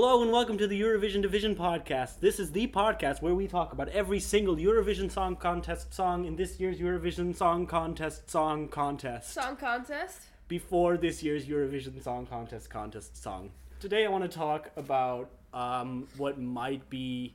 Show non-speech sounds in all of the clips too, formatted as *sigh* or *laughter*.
Hello and welcome to the Eurovision Division podcast. This is the podcast where we talk about every single Eurovision Song Contest song in this year's Eurovision Song Contest song contest Song contest. before this year's Eurovision Song Contest contest song. Today I want to talk about um, what might be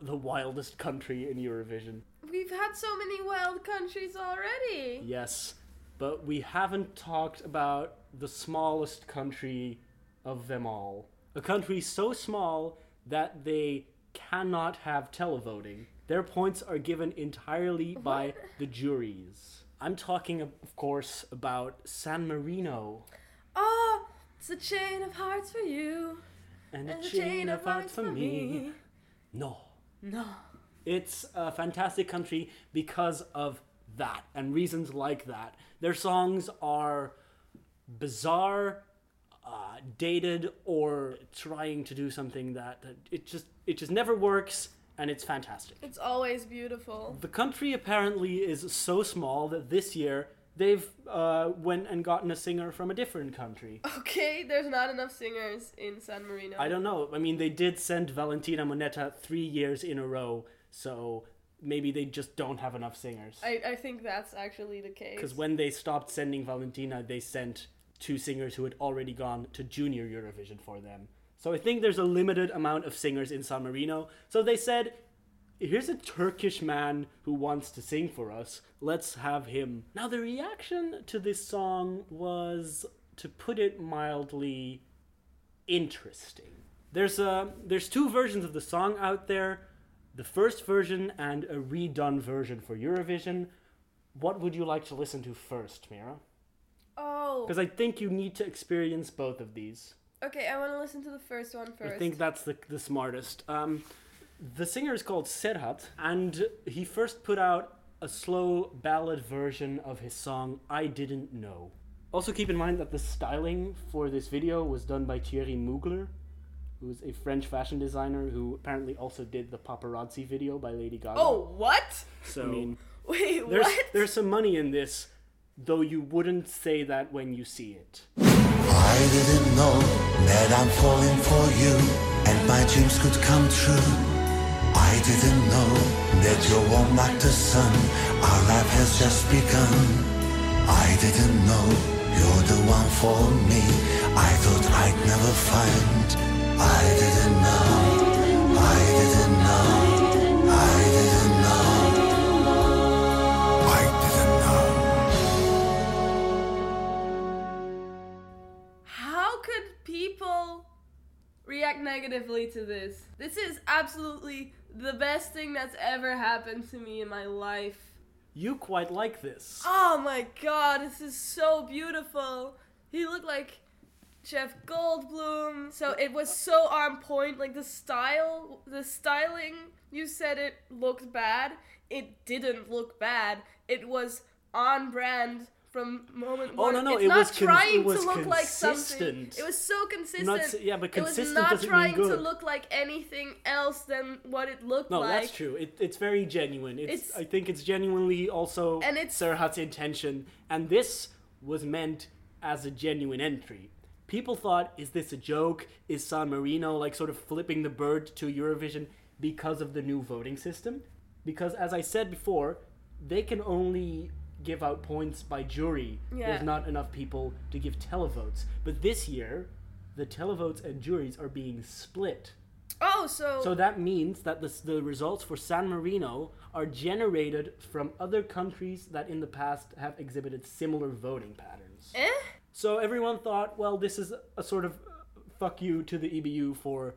the wildest country in Eurovision. We've had so many wild countries already. Yes, but we haven't talked about the smallest country of them all. A country so small that they cannot have televoting. Their points are given entirely by the juries. I'm talking, of course, about San Marino Oh, it's a chain of hearts for you. and a And chain of hearts for me. No. No. It's a fantastic country because of that and reasons like that. Their songs are bizarre, uh, dated, or trying to do something that, that it just it just never works, and it's fantastic. It's always beautiful. The country apparently is so small that this year they've uh, went and gotten a singer from a different country. Okay, there's not enough singers in San Marino. I don't know. I mean, they did send Valentina Monetta three years in a row, so maybe they just don't have enough singers. I, I think that's actually the case. Because when they stopped sending Valentina, they sent two singers who had already gone to Junior Eurovision for them. So I think there's a limited amount of singers in San Marino. So they said, here's a Turkish man who wants to sing for us. Let's have him. Now, the reaction to this song was, to put it mildly, interesting. There's a there's two versions of the song out there. The first version and a redone version for Eurovision. What would you like to listen to first, Mira? Oh. Because I think you need to experience both of these. Okay, I want to listen to the first one first. I think that's the, the smartest. Um, the singer is called Serhat, and he first put out a slow ballad version of his song I Didn't Know. Also, keep in mind that the styling for this video was done by Thierry Mugler, who's a French fashion designer who apparently also did the paparazzi video by Lady Gaga. Oh, what? so I *laughs* mean, Wait, there's what? there's some money in this, though you wouldn't say that when you see it. I didn't know that I'm falling for you and my dreams could come true. I didn't know that you're warm like the sun. Our life has just begun. I didn't know you're the one for me. I thought I'd never find. I didn't know. I didn't know. React negatively to this? This is absolutely the best thing that's ever happened to me in my life. You quite like this. Oh my god, this is so beautiful. He looked like Jeff Goldblum. So it was so on point. Like the style, the styling, you said it looked bad. It didn't look bad. It was on brand from moment Oh, one. no, no, it's it not was con- trying it was to look like something. It was so consistent. Not yeah, but it was consistent not trying to look like anything else than what it looked No, like. No, that's true. It, it's very genuine. It's, It's- I think it's genuinely also And it's- Serhat's intention, and this was meant as a genuine entry. People thought, is this a joke? Is San Marino like sort of flipping the bird to Eurovision because of the new voting system? Because as I said before, they can only give out points by jury. Yeah. There's not enough people to give televotes. But this year, the televotes and juries are being split. Oh, so, So that means that the, the results for San Marino are generated from other countries that in the past have exhibited similar voting patterns. eh? So everyone thought, well, this is a sort of uh, fuck you to the EBU for,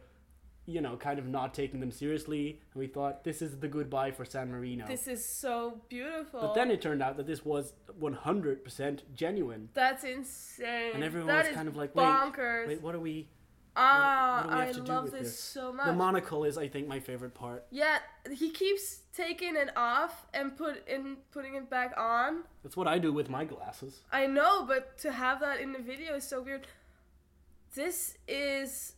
you know, kind of not taking them seriously. And we thought, this is the goodbye for San Marino. This is so beautiful. but then it turned out that this was 100% genuine. That's insane. And everyone That was kind of like, wait, bonkers. wait, what are we... ah, what I love this, this? so much. The monocle is, I think, my favorite part. yeah, he keeps taking it off and put in putting it back on. That's what I do with my glasses. I know, but to have that in the video is so weird. This is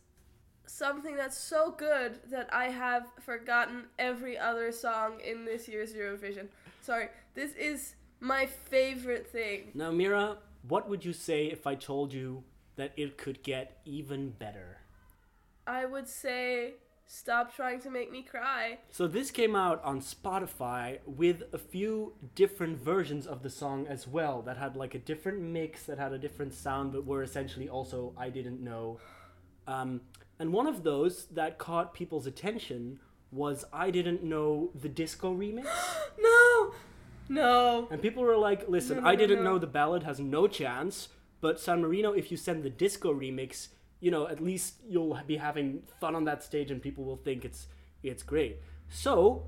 something that's so good that I have forgotten every other song in this year's Eurovision. Sorry, this is my favorite thing. Now, Mira, what would you say if I told you that it could get even better. I would say stop trying to make me cry. So this came out on Spotify with a few different versions of the song as well that had like a different mix that had a different sound but were essentially also I didn't know. Um, and one of those that caught people's attention was I didn't know the disco remix. *gasps* No! No. And people were like, listen, No, no, I didn't no. know the ballad has no chance, but San Marino, if you send the disco remix, you know, at least you'll be having fun on that stage and people will think it's it's great. So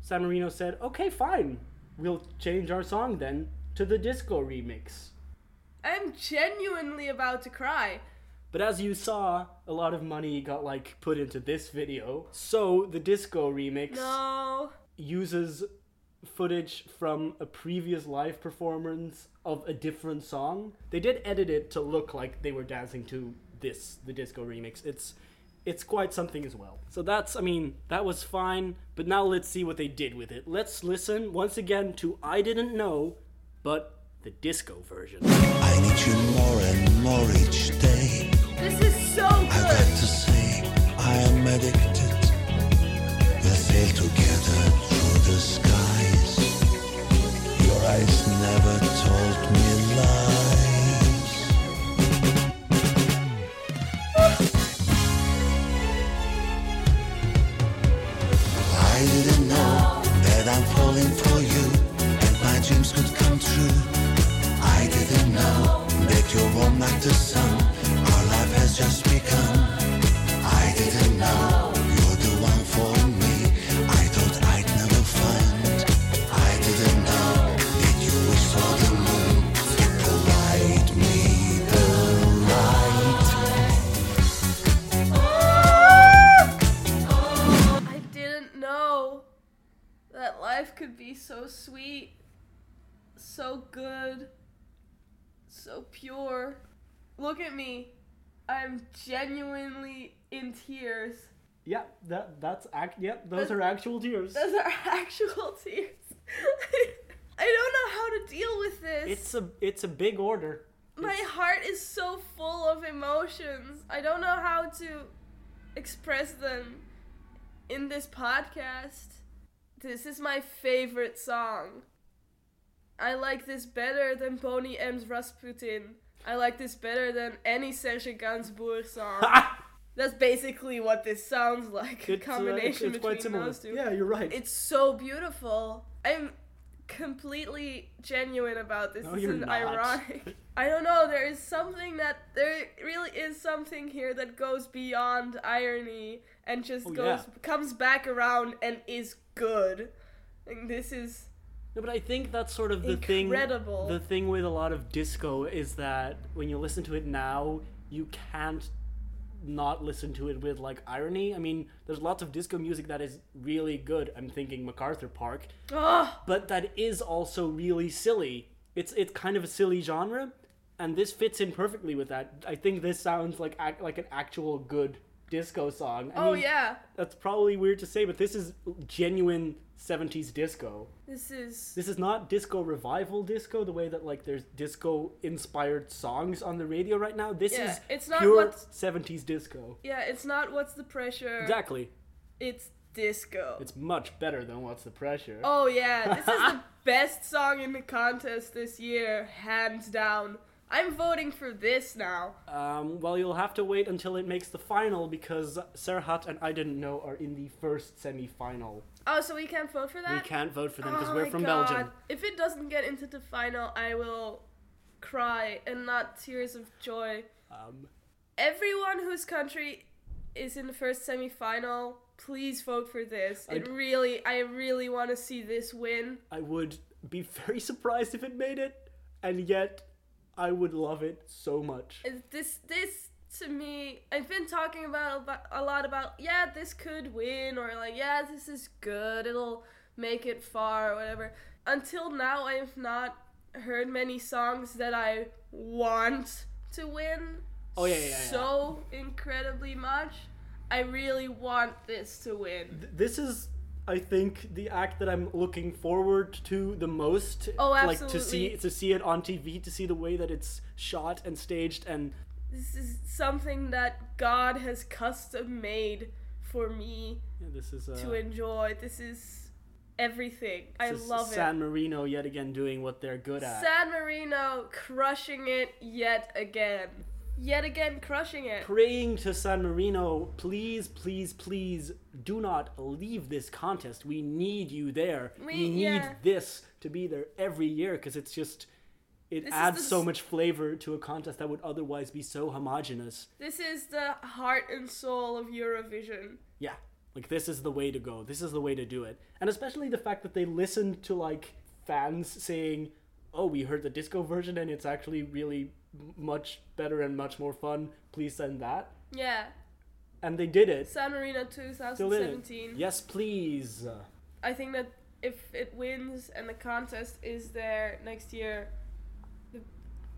San Marino said, okay, fine. We'll change our song then to the disco remix. I'm genuinely about to cry. But as you saw, a lot of money got like put into this video. So the disco remix No. uses footage from a previous live performance of a different song. They did edit it to look like they were dancing to this, the disco remix. It's it's quite something as well. So that's I mean, that was fine, but now let's see what they did with it. Let's listen once again to I Didn't Know, but the disco version. I need you more and more each day. This is so I got to say, I am addicted. We'll sail together through the skies. Your eyes never told me lies. I didn't know that I'm falling for life could be so sweet, so good, so pure. Look at me. I'm genuinely in tears. Yeah, that that's act. Yep, those That's- are actual tears. Those are *laughs* actual tears. *laughs* I don't know how to deal with this. It's a it's a big order. My It's- heart is so full of emotions. I don't know how to express them in this podcast. This is my favorite song. I like this better than Boney M's Rasputin. I like this better than any Serge Gainsbourg song. *laughs* That's basically what this sounds like. A It's, uh, combination it's, it's quite between similar. those two. Yeah, you're right. It's so beautiful. I'm completely genuine about this. No, this you're is not. ironic. *laughs* I don't know. There is something that there really is something here that goes beyond irony and just Oh, goes yeah. comes back around and is good. And this is No, but I think that's sort of the Incredible. thing. The thing with a lot of disco is that when you listen to it now, you can't not listen to it with like irony. I mean, there's lots of disco music that is really good. I'm thinking MacArthur Park, oh but that is also really silly. It's it's kind of a silly genre, and this fits in perfectly with that. I think this sounds like like an actual good disco song. I oh mean, yeah. that's probably weird to say, but this is genuine 70s disco. This is This is not disco revival disco, the way that like there's disco inspired songs on the radio right now. This Yeah, is it's not pure what's- 70s disco. yeah. It's not what's the pressure. Exactly. It's disco. It's much better than What's the Pressure. Oh yeah, this is *laughs* the best song in the contest this year, hands down. I'm voting for this now. Um, well, you'll have to wait until it makes the final because Serhat and I Didn't Know are in the first semi final. Oh, so we can't vote for that? We can't vote for them because Oh we're from God. Belgium. If it doesn't get into the final, I will cry and not tears of joy. Um, Everyone whose country is in the first semi-final, please vote for this. It I'd- really, I really want to see this win. I would be very *laughs* surprised if it made it, and yet I would love it so much. Is This, this to me, I've been talking about a lot about yeah, this could win or like yeah, this is good. It'll make it far or whatever. Until now, I have not heard many songs that I want to win. Oh, yeah, yeah, yeah, yeah. So incredibly much. I really want this to win. Th- This is I think the act that I'm looking forward to the most, Oh, like to see to see it on TV, to see the way that it's shot and staged, and This is something that God has custom made for me yeah, this is uh, to enjoy. This is everything. I this is love San it. Marino yet again doing what they're good at. San Marino crushing it yet again. Yet again crushing it. Praying to San Marino, please, please, please do not leave this contest. We need you there. We- We, need yeah. this to be there every year because it's just it This adds so much flavor to a contest that would otherwise be so homogenous. This is the heart and soul of Eurovision. Yeah, like this is the way to go. This is the way to do it. And especially the fact that they listened to like fans saying, "Oh, we heard the disco version and it's actually really much better and much more fun. Please send that." Yeah. And they did it. San Marino Still did it. 2017. Yes, please. I think that if it wins and the contest is there next year, the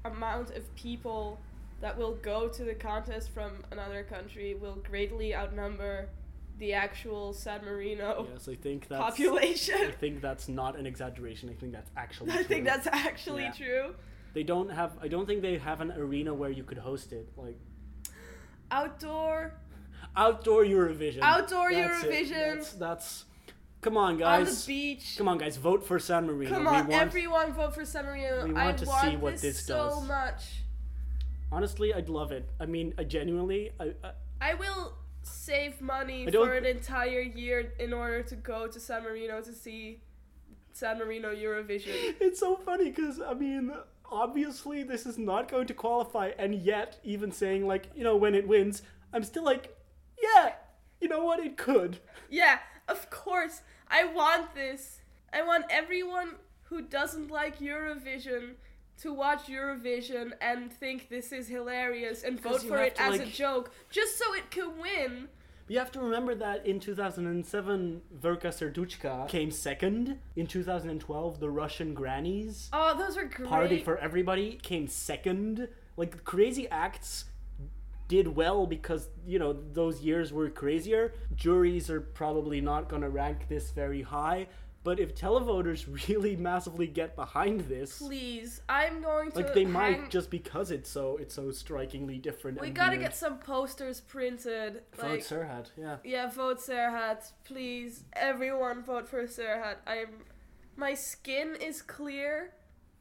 amount of people that will go to the contest from another country will greatly outnumber the actual San Marino Yes, I think that's population. I think that's not an exaggeration. I think that's *laughs* actually I think that's actually Yeah. true. They don't have I don't think they have an arena where you could host it. Like Outdoor outdoor Eurovision. Outdoor That's. Eurovision. That's, that's Come on guys. on the beach. Come on guys, vote for San Marino. Come on, want- everyone vote for San Marino. we I want to see want what this, this so does. much. Honestly, I'd love it. I mean, I genuinely I, I I will save money I for an entire year in order to go to San Marino to see San Marino Eurovision. *laughs* it's so funny because I mean, obviously this is not going to qualify, and yet even saying like you know when it wins, I'm still like, yeah, you know what, it could. yeah, of course. I want this. I want everyone who doesn't like Eurovision to watch Eurovision and think this is hilarious and vote for it as a joke just so it can win. You have to remember that in 2007, Verka Serduchka came second. In 2012, the Russian Grannies Oh, those are great. Party for Everybody came second. Like crazy acts did well because you know those years were crazier. Juries are probably not gonna rank this very high, but if televoters *laughs* really massively get behind this, Please, I'm going to like they hang- might just because it's so it's so strikingly different. We gotta weird. get some posters printed. Vote Like, Serhat, yeah. yeah, vote Serhat, please. Everyone vote for Serhat. I'm, my skin is clear.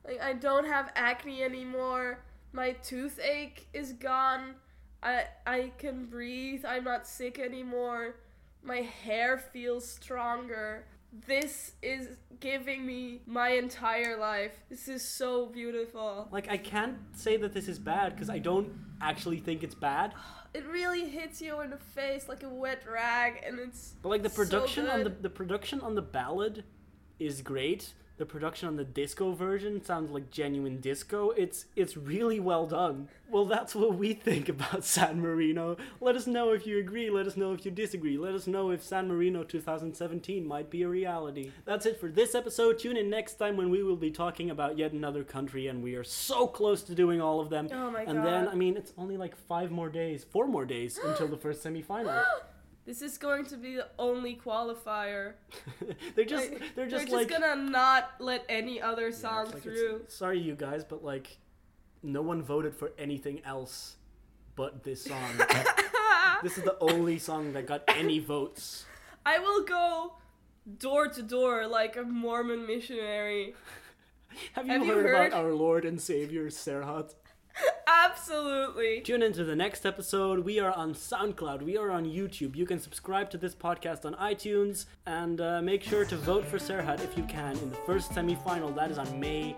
Like I don't have acne anymore. My toothache is gone. I I can breathe. I'm not sick anymore. My hair feels stronger. This is giving me my entire life. This is so beautiful. Like I can't say that this is bad because I don't actually think it's bad. It really hits you in the face like a wet rag, and it's But like the So production on the the production on the ballad is great. The production on the disco version sounds like genuine disco. It's it's really well done. Well, that's what we think about San Marino. Let us know if you agree. Let us know if you disagree. Let us know if San Marino 2017 might be a reality. That's it for this episode. Tune in next time when we will be talking about yet another country, and we are so close to doing all of them. Oh my and then I mean, it's only like five more days, four more days until the first semifinal. *gasps* *gasps* *gasps* This is going to be the only qualifier. *laughs* they're just Like, they're just We're like just gonna not let any other song it's like, through. sorry, you guys, but like, no one voted for anything else but this song. *laughs* this is the only song that got any votes. I will go door to door like a Mormon missionary. *laughs* Have you, Have you heard, heard? about our Lord and Savior Serhat? *laughs* Absolutely. Tune into the next episode. We are on SoundCloud. We are on YouTube. You can subscribe to this podcast on iTunes and uh, make sure to vote for Serhat if you can in the first semifinal. That is on May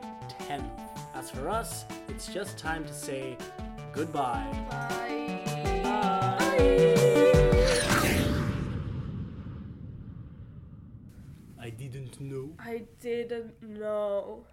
10th. As for us, it's just time to say goodbye. Bye. I didn't know. I didn't know.